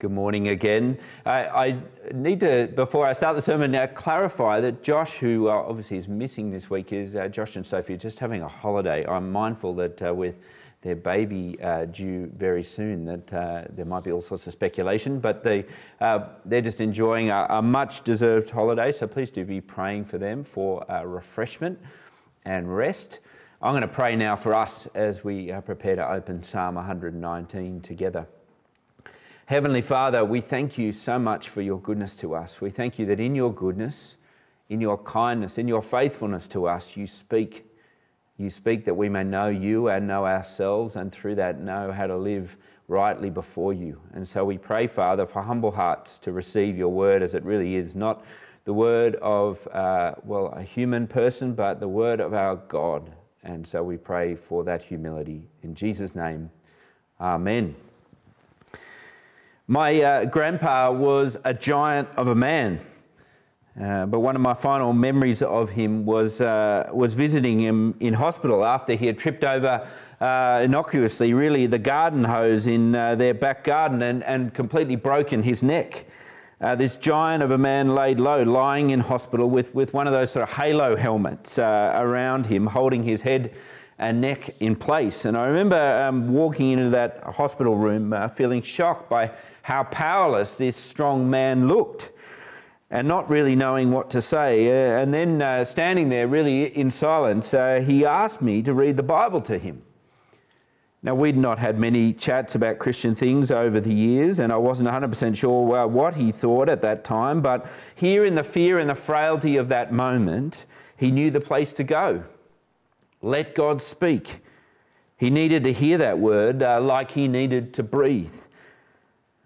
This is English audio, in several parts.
Good morning again. I, I, need to, before I start the sermon, uh, clarify that Josh, who uh, obviously is missing this week, is uh, Josh and Sophie are just having a holiday. I'm mindful that uh, with their baby uh, due very soon, that uh, there might be all sorts of speculation, but they, they're just enjoying a, a much deserved holiday. So please do be praying for them for refreshment and rest. I'm going to pray now for us as we prepare to open Psalm 119 together. Heavenly Father, we thank you so much for your goodness to us. We thank you that in your goodness, in your kindness, in your faithfulness to us, you speak. You speak that we may know you and know ourselves, and through that know how to live rightly before you. And so we pray, Father, for humble hearts to receive your word as it really is, not the word of, uh, well, a human person, but the word of our God. And so we pray for that humility. In Jesus' name, amen. My uh, grandpa was a giant of a man. Uh, but one of my final memories of him was, uh, was visiting him in hospital after he had tripped over uh, innocuously, really, the garden hose in uh, their back garden and, and completely broken his neck. Uh, this giant of a man laid low, lying in hospital with, with one of those sort of halo helmets around him, holding his head and neck in place. And I remember um, walking into that hospital room feeling shocked by how powerless this strong man looked and not really knowing what to say. Uh, and then uh, standing there really in silence, uh, he asked me to read the Bible to him. Now, we'd not had many chats about Christian things over the years, and I wasn't 100% sure uh, what he thought at that time, but here in the fear and the frailty of that moment, he knew the place to go. Let God speak. He needed to hear that word uh, like he needed to breathe.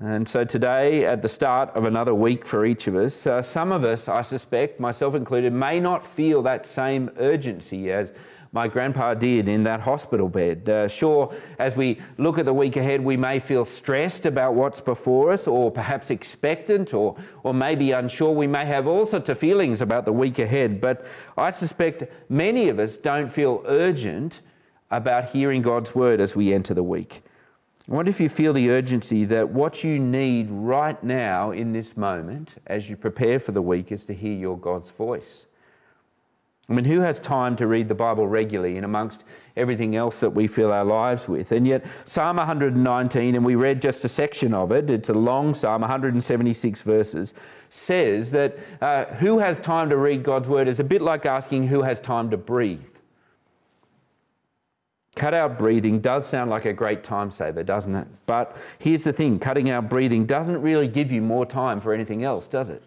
And so today, at the start of another week for each of us, uh, some of us, I suspect, myself included, may not feel that same urgency as my grandpa did in that hospital bed. Uh, sure, as we look at the week ahead, we may feel stressed about what's before us, or perhaps expectant, or, or maybe unsure. We may have all sorts of feelings about the week ahead, but I suspect many of us don't feel urgent about hearing God's word as we enter the week. I wonder if you feel the urgency that what you need right now in this moment as you prepare for the week is to hear your God's voice. I mean, who has time to read the Bible regularly in amongst everything else that we fill our lives with? And yet, Psalm 119, and we read just a section of it, it's a long psalm, 176 verses, says that uh, who has time to read God's word is a bit like asking who has time to breathe. Cut out breathing does sound like a great time saver, doesn't it? But here's the thing cutting out breathing doesn't really give you more time for anything else, does it?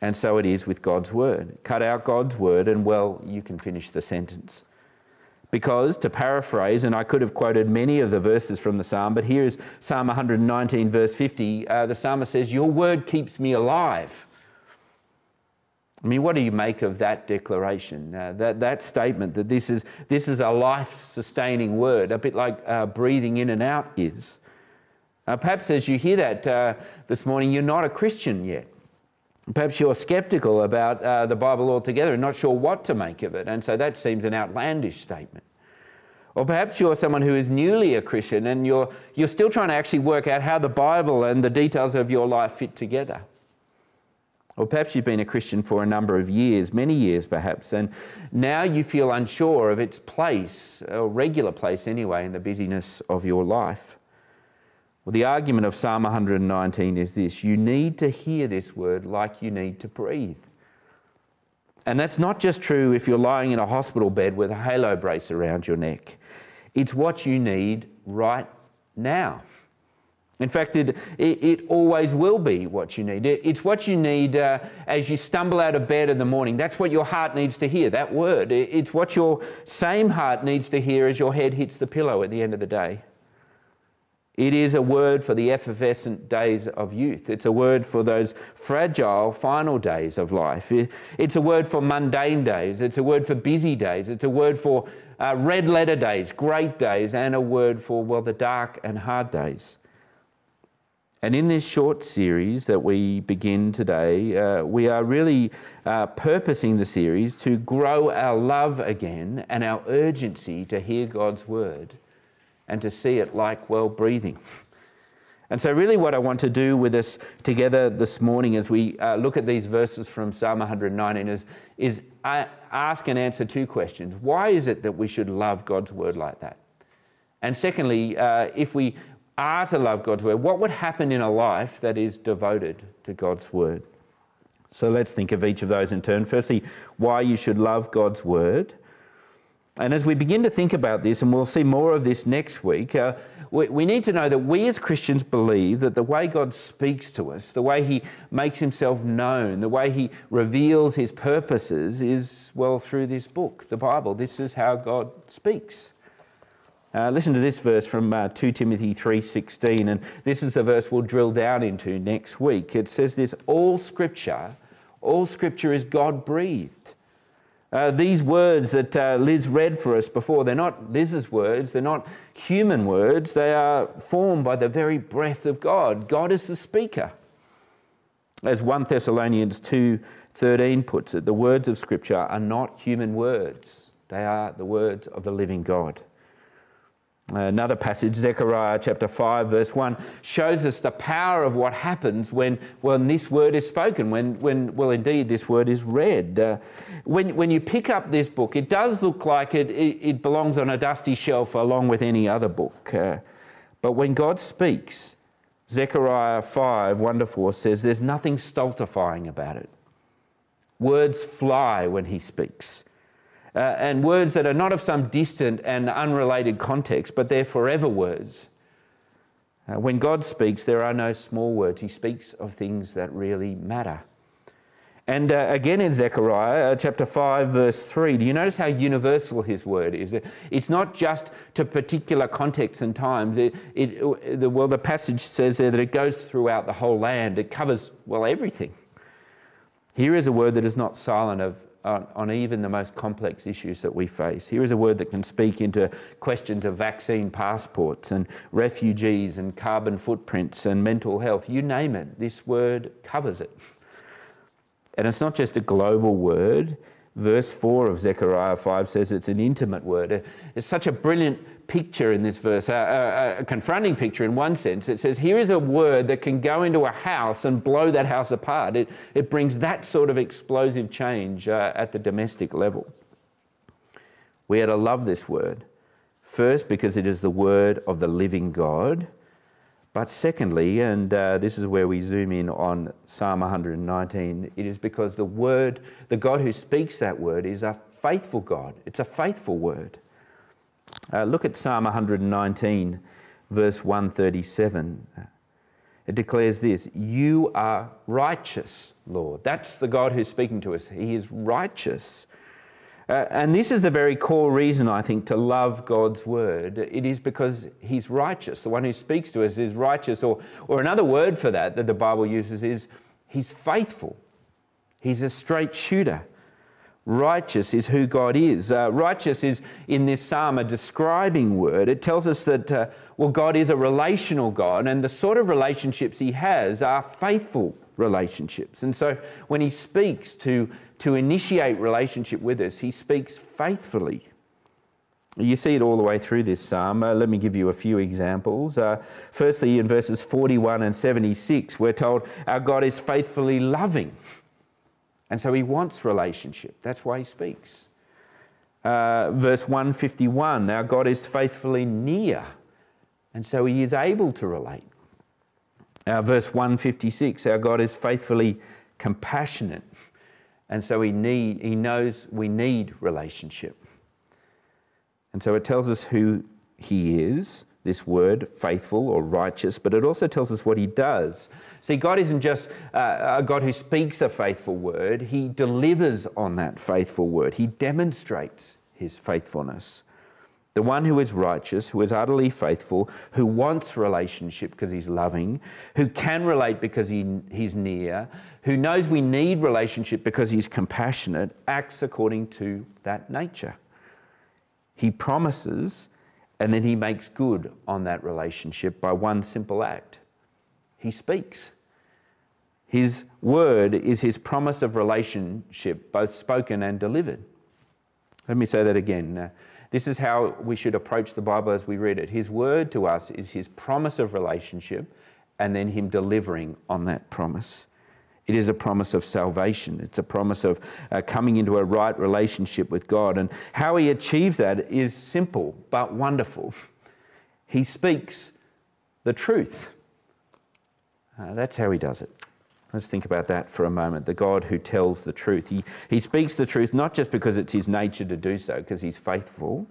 And so it is with God's word. Cut out God's word, and well, you can finish the sentence. Because, to paraphrase, and I could have quoted many of the verses from the psalm, but here is Psalm 119, verse 50. Uh, the psalmist says, Your word keeps me alive. I mean, what do you make of that declaration, uh, that, that statement that this is, this is a life sustaining word, a bit like uh, breathing in and out is? Uh, perhaps as you hear that uh, this morning, you're not a Christian yet. Perhaps you're skeptical about uh, the Bible altogether and not sure what to make of it, and so that seems an outlandish statement. Or perhaps you're someone who is newly a Christian and you're, you're still trying to actually work out how the Bible and the details of your life fit together. Or perhaps you've been a Christian for a number of years, many years perhaps, and now you feel unsure of its place, a regular place anyway, in the busyness of your life. Well, the argument of Psalm 119 is this you need to hear this word like you need to breathe. And that's not just true if you're lying in a hospital bed with a halo brace around your neck, it's what you need right now. In fact, it, it, it, always will be what you need. It, it's what you need uh, as you stumble out of bed in the morning. That's what your heart needs to hear, that word. it's what your same heart needs to hear as your head hits the pillow at the end of the day. It is a word for the effervescent days of youth. It's a word for those fragile final days of life. it's a word for mundane days. It's a word for busy days. It's a word for uh, red letter days, great days, and a word for, well, the dark and hard days. And in this short series that we begin today, uh, we are really uh, purposing the series to grow our love again and our urgency to hear God's word and to see it like well breathing. And so, really, what I want to do with us together this morning as we uh, look at these verses from Psalm 119 is, is ask and answer two questions. Why is it that we should love God's word like that? And secondly, uh, if we are to love God's word, what would happen in a life that is devoted to God's word? So let's think of each of those in turn. Firstly, why you should love God's word. And as we begin to think about this, and we'll see more of this next week, uh, we, we, need to know that we as Christians believe that the way God speaks to us, the way He makes Himself known, the way He reveals His purposes is, well, through this book, the Bible. This is how God speaks. Uh, listen to this verse from uh, 2 Timothy 3:16 and this is a verse we'll drill down into next week. It says this all scripture all scripture is God breathed. Uh, these words that uh, Liz read for us before, they're not Liz's words, they're not human words, they are formed by the very breath of God. God is the speaker. As 1 Thessalonians 2:13 puts it, the words of scripture are not human words. They are the words of the living God. Another passage, Zechariah chapter 5, verse 1, shows us the power of what happens when, when this word is spoken, when, when well, indeed, this word is read. Uh, when, when you pick up this book, it does look like it, it, it belongs on a dusty shelf along with any other book. Uh, but when God speaks, Zechariah 5, 1 to 4 says, there's nothing stultifying about it. Words fly when he speaks uh, and words that are not of some distant and unrelated context, but they're forever words. Uh, when God speaks, there are no small words. He speaks of things that really matter. And uh, again in Zechariah uh, chapter 5, verse 3, do you notice how universal his word is? It's not just to particular contexts and times. It, it, the, well, the passage says there that it goes throughout the whole land, it covers, well, everything. Here is a word that is not silent of on, on, even the most complex issues that we face. Here is a word that can speak into questions of vaccine passports and refugees and carbon footprints and mental health. You name it, this word covers it. And it's not just a global word. Verse 4 of Zechariah 5 says it's an intimate word. It's such a brilliant picture in this verse, a, a, a, confronting picture in one sense. It says, Here is a word that can go into a house and blow that house apart. It, it brings that sort of explosive change uh, at the domestic level. We are to love this word. First, because it is the word of the living God. But secondly, and uh, this is where we zoom in on Psalm 119, it is because the word, the God who speaks that word, is a faithful God. It's a faithful word. Uh, look at Psalm 119, verse 137. It declares this You are righteous, Lord. That's the God who's speaking to us. He is righteous. Uh, and this is the very core reason, I think, to love God's word. It is because He's righteous. The one who speaks to us is righteous. Or, or another word for that that the Bible uses is He's faithful. He's a straight shooter. Righteous is who God is. Uh, righteous is in this psalm a describing word. It tells us that, uh, well, God is a relational God, and the sort of relationships He has are faithful relationships. And so when He speaks to, to initiate relationship with us, He speaks faithfully. You see it all the way through this psalm. Uh, let me give you a few examples. Uh, firstly, in verses 41 and 76, we're told our God is faithfully loving. And so he wants relationship. That's why he speaks. Uh, verse 151 Our God is faithfully near, and so he is able to relate. Uh, verse 156 Our God is faithfully compassionate, and so he, need, he knows we need relationship. And so it tells us who he is this word, faithful or righteous, but it also tells us what he does. See, God isn't just uh, a God who speaks a faithful word, he delivers on that faithful word. He demonstrates his faithfulness. The one who is righteous, who is utterly faithful, who wants relationship because he's loving, who can relate because he, he's near, who knows we need relationship because he's compassionate, acts according to that nature. He promises and then he makes good on that relationship by one simple act he speaks. His word is his promise of relationship, both spoken and delivered. Let me say that again. Uh, This is how we should approach the Bible as we read it. His word to us is his promise of relationship, and then Him delivering on that promise. It is a promise of salvation. It's a promise of uh, coming into a right relationship with God. And how He achieves that is simple but wonderful. He speaks the truth. Uh, that's how He does it. Let's think about that for a moment. The God who tells the truth. He, he speaks the truth not just because it's His nature to do so, because He's faithful.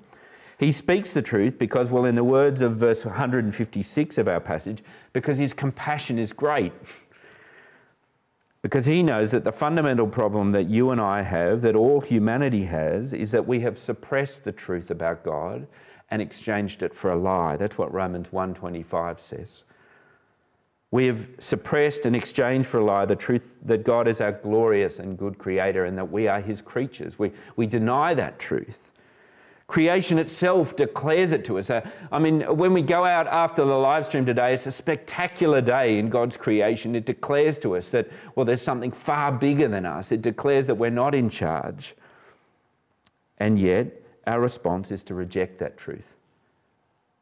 He speaks the truth because, well, in the words of verse 156 of our passage, because His compassion is great. Because he knows that the fundamental problem that you and I have, that all humanity has, is that we have suppressed the truth about God and exchanged it for a lie. That's what Romans 1:25 says. We have suppressed and exchanged for a lie the truth that God is our glorious and good creator and that we are his creatures. We, we deny that truth. Creation itself declares it to us. Uh, I mean, when we go out after the live stream today, it's a spectacular day in God's creation. It declares to us that, well, there's something far bigger than us. It declares that we're not in charge. And yet, our response is to reject that truth.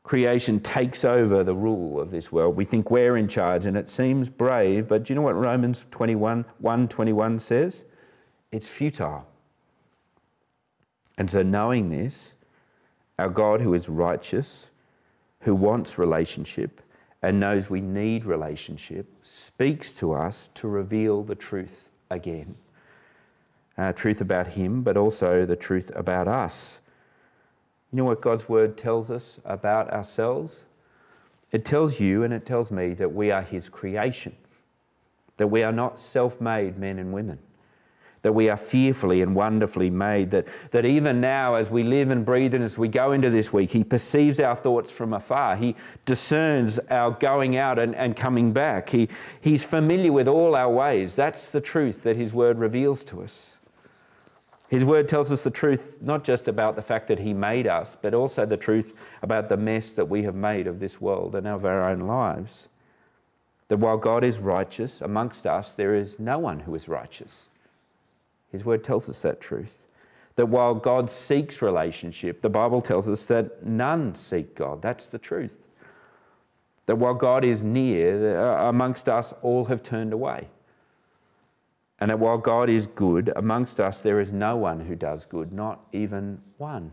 Creation takes over the rule of this world. We think we're in charge, and it seems brave, but do you know what Romans 21 1 21 says? It's futile. And so, knowing this, our God, who is righteous, who wants relationship, and knows we need relationship, speaks to us to reveal the truth again. Uh, truth about Him, but also the truth about us. You know what God's Word tells us about ourselves? It tells you and it tells me that we are His creation, that we are not self made men and women that we are fearfully and wonderfully made, that, that even now, as we live and breathe and as we go into this week, He perceives our thoughts from afar. He discerns our going out and, and coming back. He, he's familiar with all our ways. That's the truth that His Word reveals to us. His Word tells us the truth not just about the fact that He made us, but also the truth about the mess that we have made of this world and of our own lives. That while God is righteous, amongst us there is no one who is righteous. His word tells us that truth. That while God seeks relationship, the Bible tells us that none seek God. That's the truth. That while God is near, uh, amongst us all have turned away. And that while God is good, amongst us there is no one who does good, not even one.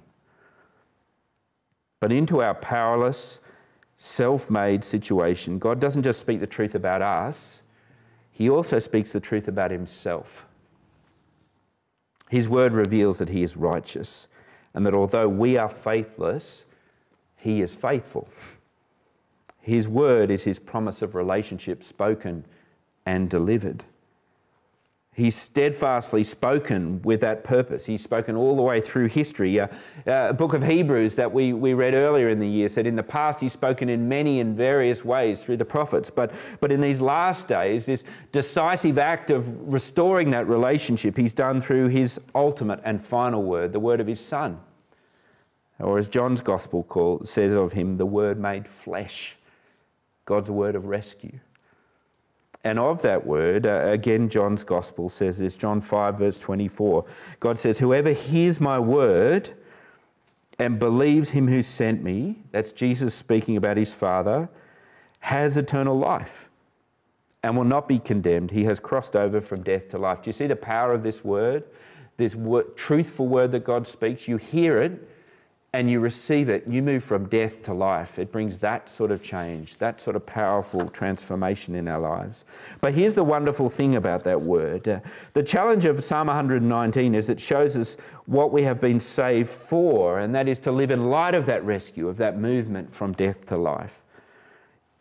But into our powerless, self made situation, God doesn't just speak the truth about us, He also speaks the truth about Himself. His word reveals that He is righteous and that although we are faithless, He is faithful. His word is His promise of relationship spoken and delivered. He's steadfastly spoken with that purpose. He's spoken all the way through history. Uh, uh, book of Hebrews that we, we read earlier in the year said in the past he's spoken in many and various ways through the prophets. But, but in these last days, this decisive act of restoring that relationship he's done through his ultimate and final word, the word of his Son. Or as John's gospel call, says of him, the word made flesh, God's word of rescue. And of that word, uh, again, John's gospel says this John 5, verse 24. God says, Whoever hears my word and believes him who sent me, that's Jesus speaking about his Father, has eternal life and will not be condemned. He has crossed over from death to life. Do you see the power of this word? This truthful word that God speaks? You hear it and you receive it, you move from death to life. It brings that sort of change, that sort of powerful transformation in our lives. But here's the wonderful thing about that word uh, the challenge of Psalm 119 is it shows us what we have been saved for, and that is to live in light of that rescue, of that movement from death to life.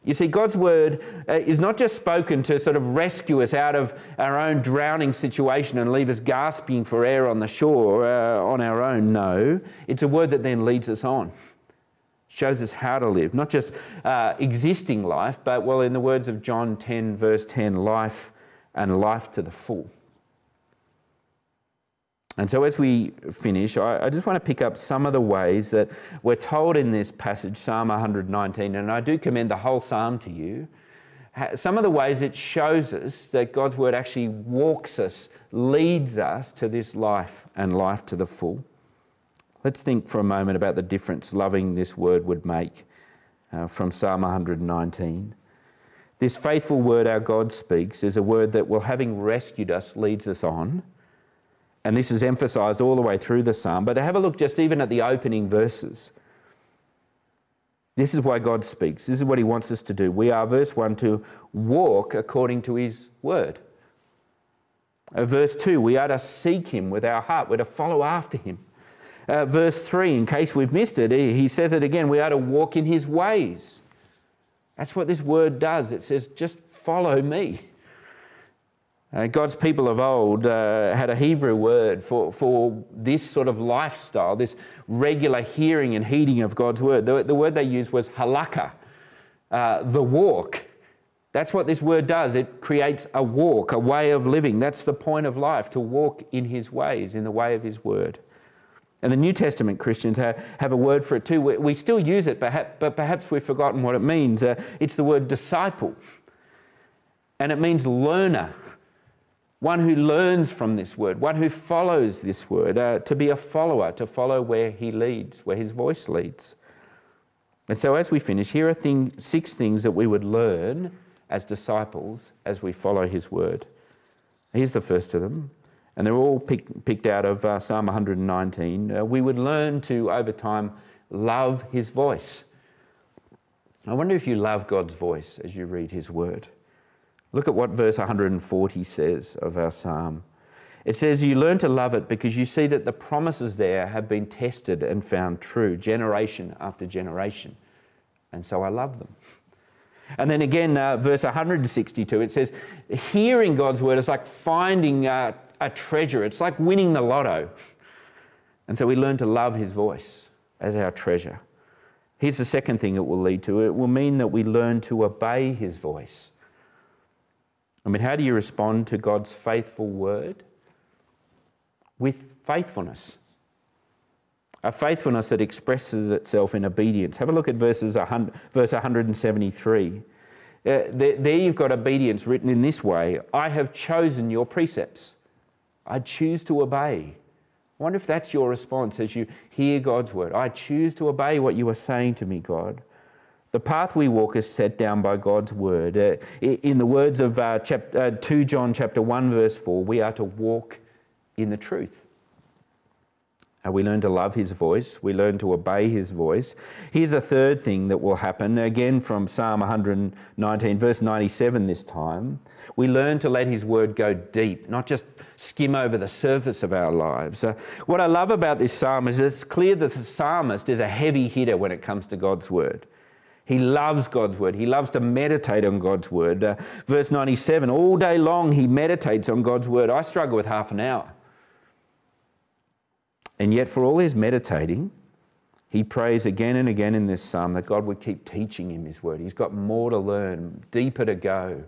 You see, God's word uh, is not just spoken to sort of rescue us out of our own drowning situation and leave us gasping for air on the shore uh, on our own. No, it's a word that then leads us on, shows us how to live, not just uh, existing life, but, well, in the words of John 10, verse 10, life and life to the full. And so, as we finish, I, I, just want to pick up some of the ways that we're told in this passage, Psalm 119, and I do commend the whole psalm to you. Some of the ways it shows us that God's word actually walks us, leads us to this life and life to the full. Let's think for a moment about the difference loving this word would make uh, from Psalm 119. This faithful word our God speaks is a word that, well, having rescued us, leads us on. And this is emphasized all the way through the psalm. But have a look just even at the opening verses. This is why God speaks. This is what He wants us to do. We are, verse 1, to walk according to His word. Uh, verse 2, we are to seek Him with our heart, we're to follow after Him. Uh, verse 3, in case we've missed it, he says it again we are to walk in His ways. That's what this word does. It says, just follow me. Uh, God's people of old uh, had a Hebrew word for, for this sort of lifestyle, this regular hearing and heeding of God's word. The, the word they used was halakha, uh, the walk. That's what this word does. It creates a walk, a way of living. That's the point of life, to walk in His ways, in the way of His word. And the New Testament Christians have, have a word for it too. We, we still use it, perhaps, but perhaps we've forgotten what it means. Uh, it's the word disciple, and it means learner, one who learns from this word, one who follows this word, uh, to be a follower, to follow where he leads, where his voice leads. And so, as we finish, here are thing, six things that we would learn as disciples as we follow his word. Here's the first of them and they're all pick, picked out of uh, Psalm 119, uh, we would learn to, over time, love his voice. I wonder if you love God's voice as you read his word. Look at what verse 140 says of our psalm. It says, You learn to love it because you see that the promises there have been tested and found true generation after generation. And so I love them. And then again, uh, verse 162, it says, Hearing God's word is like finding uh, a treasure. It's like winning the lotto. And so we learn to love his voice as our treasure. Here's the second thing it will lead to it will mean that we learn to obey his voice. I mean, how do you respond to God's faithful word? With faithfulness. A faithfulness that expresses itself in obedience. Have a look at verses 100, verse 173. Uh, there, there you've got obedience written in this way I have chosen your precepts. I choose to obey. I wonder if that's your response as you hear God's word. I choose to obey what you are saying to me, God. The path we walk is set down by God's word. Uh, in the words of uh, uh, 2 John chapter 1 verse 4, we are to walk in the truth. We learn to love his voice. We learn to obey his voice. Here's a third thing that will happen, again from Psalm 119, verse 97 this time. We learn to let his word go deep, not just skim over the surface of our lives. Uh, what I love about this psalm is it's clear that the psalmist is a heavy hitter when it comes to God's word. He loves God's word. He loves to meditate on God's word. Uh, verse 97 all day long he meditates on God's word. I struggle with half an hour. And yet, for all his meditating, he prays again and again in this psalm that God would keep teaching him his word. He's got more to learn, deeper to go.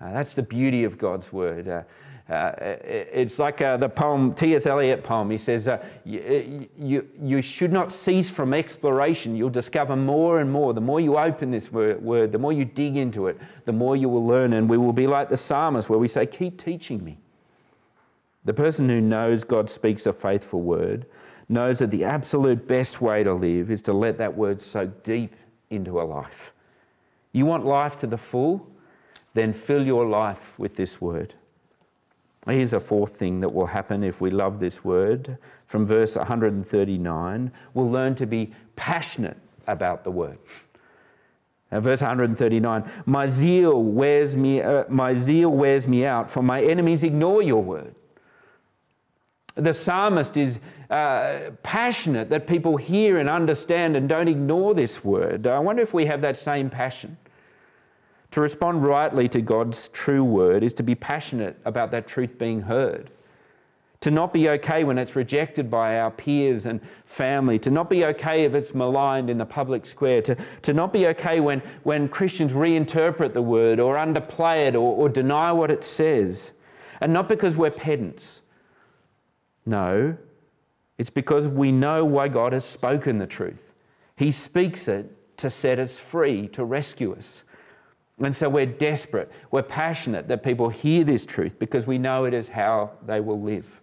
Uh, that's the beauty of God's word. Uh, uh, it's like uh, the poem, T.S. Eliot poem. He says, uh, you, you, should not cease from exploration. You'll discover more and more. The more you open this word, word, the more you dig into it, the more you will learn. And we will be like the psalmist, where we say, Keep teaching me. The person who knows God speaks a faithful word knows that the absolute best way to live is to let that word soak deep into a life. You want life to the full? Then fill your life with this word. Here's a fourth thing that will happen if we love this word. From verse 139, we'll learn to be passionate about the word. Now, verse 139 my zeal wears me uh, my zeal wears me out for my enemies ignore your word the psalmist is uh, passionate that people hear and understand and don't ignore this word. I wonder if we have that same passion. To respond rightly to God's true word is to be passionate about that truth being heard. To not be okay when it's rejected by our peers and family. To not be okay if it's maligned in the public square. To, to not be okay when, when Christians reinterpret the word or underplay it or, or deny what it says. And not because we're pedants no, it's because we know why God has spoken the truth. He speaks it to set us free, to rescue us. And so we're desperate, we're passionate that people hear this truth because we know it is how they will live.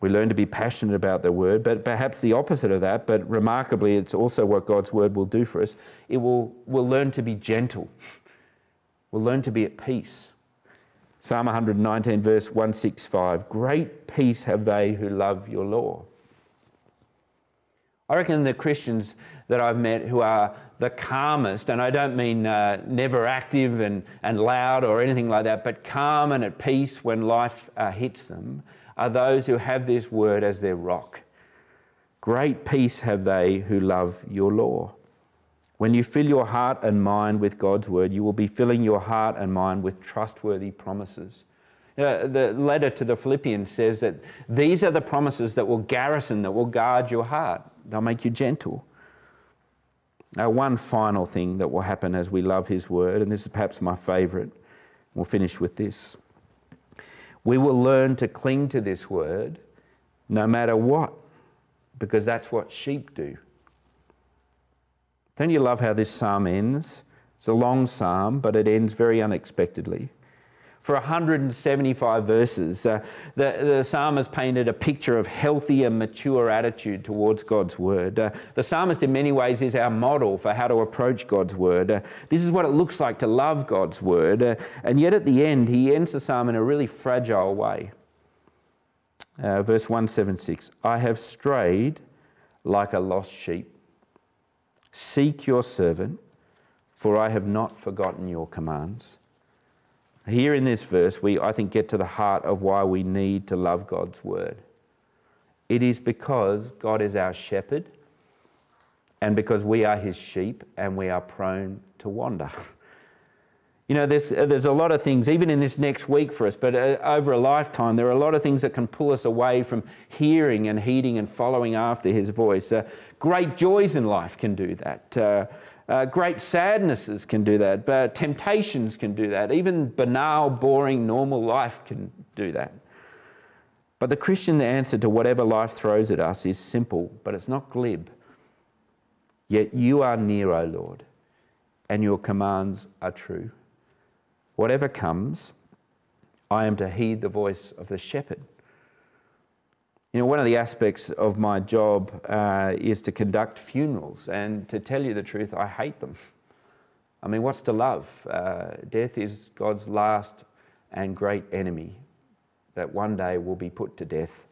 We learn to be passionate about the word, but perhaps the opposite of that, but remarkably, it's also what God's word will do for us. It will, we'll learn to be gentle. We'll learn to be at peace. Psalm 119, verse 165 Great peace have they who love your law. I reckon the Christians that I've met who are the calmest, and I don't mean uh, never active and, and loud or anything like that, but calm and at peace when life uh, hits them, are those who have this word as their rock. Great peace have they who love your law. When you fill your heart and mind with God's word, you will be filling your heart and mind with trustworthy promises. Uh, the letter to the Philippians says that these are the promises that will garrison, that will guard your heart. They'll make you gentle. Now, one final thing that will happen as we love His word, and this is perhaps my favourite, we'll finish with this. We will learn to cling to this word no matter what, because that's what sheep do. Don't you love how this psalm ends? It's a long psalm, but it ends very unexpectedly for 175 verses, uh, the, the psalmist painted a picture of healthy and mature attitude towards God's word. Uh, the psalmist, in many ways, is our model for how to approach God's word. Uh, this is what it looks like to love God's word. Uh, and yet, at the end, he ends the psalm in a really fragile way. Uh, verse 176 I have strayed like a lost sheep. Seek your servant, for I have not forgotten your commands. Here in this verse, we, I think, get to the heart of why we need to love God's word. It is because God is our shepherd and because we are his sheep and we are prone to wander. You know, there's, there's a lot of things, even in this next week for us, but uh, over a lifetime, there are a lot of things that can pull us away from hearing and heeding and following after his voice. Uh, great joys in life can do that. Uh, uh, great sadnesses can do that, but temptations can do that. Even banal, boring, normal life can do that. But the Christian answer to whatever life throws at us is simple, but it's not glib. Yet you are near, O Lord, and your commands are true. Whatever comes, I am to heed the voice of the shepherd. You know, one of the aspects of my job uh, is to conduct funerals, and to tell you the truth, I hate them. I mean, what's to love? Uh, death is God's last and great enemy that one day will be put to death.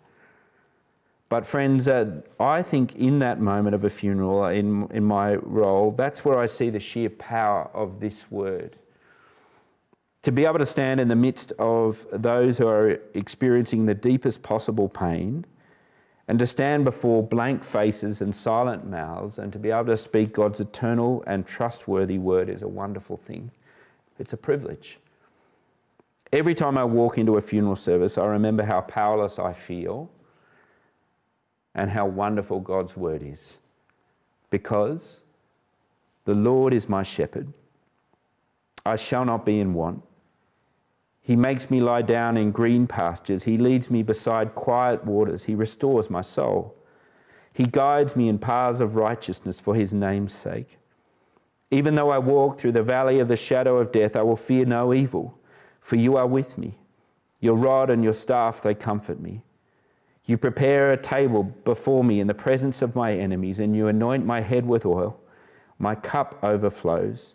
But, friends, uh, I think in that moment of a funeral, in, in my role, that's where I see the sheer power of this word. To be able to stand in the midst of those who are experiencing the deepest possible pain and to stand before blank faces and silent mouths and to be able to speak God's eternal and trustworthy word is a wonderful thing. It's a privilege. Every time I walk into a funeral service, I remember how powerless I feel and how wonderful God's word is. Because the Lord is my shepherd, I shall not be in want. He makes me lie down in green pastures. He leads me beside quiet waters. He restores my soul. He guides me in paths of righteousness for his name's sake. Even though I walk through the valley of the shadow of death, I will fear no evil, for you are with me. Your rod and your staff, they comfort me. You prepare a table before me in the presence of my enemies, and you anoint my head with oil. My cup overflows.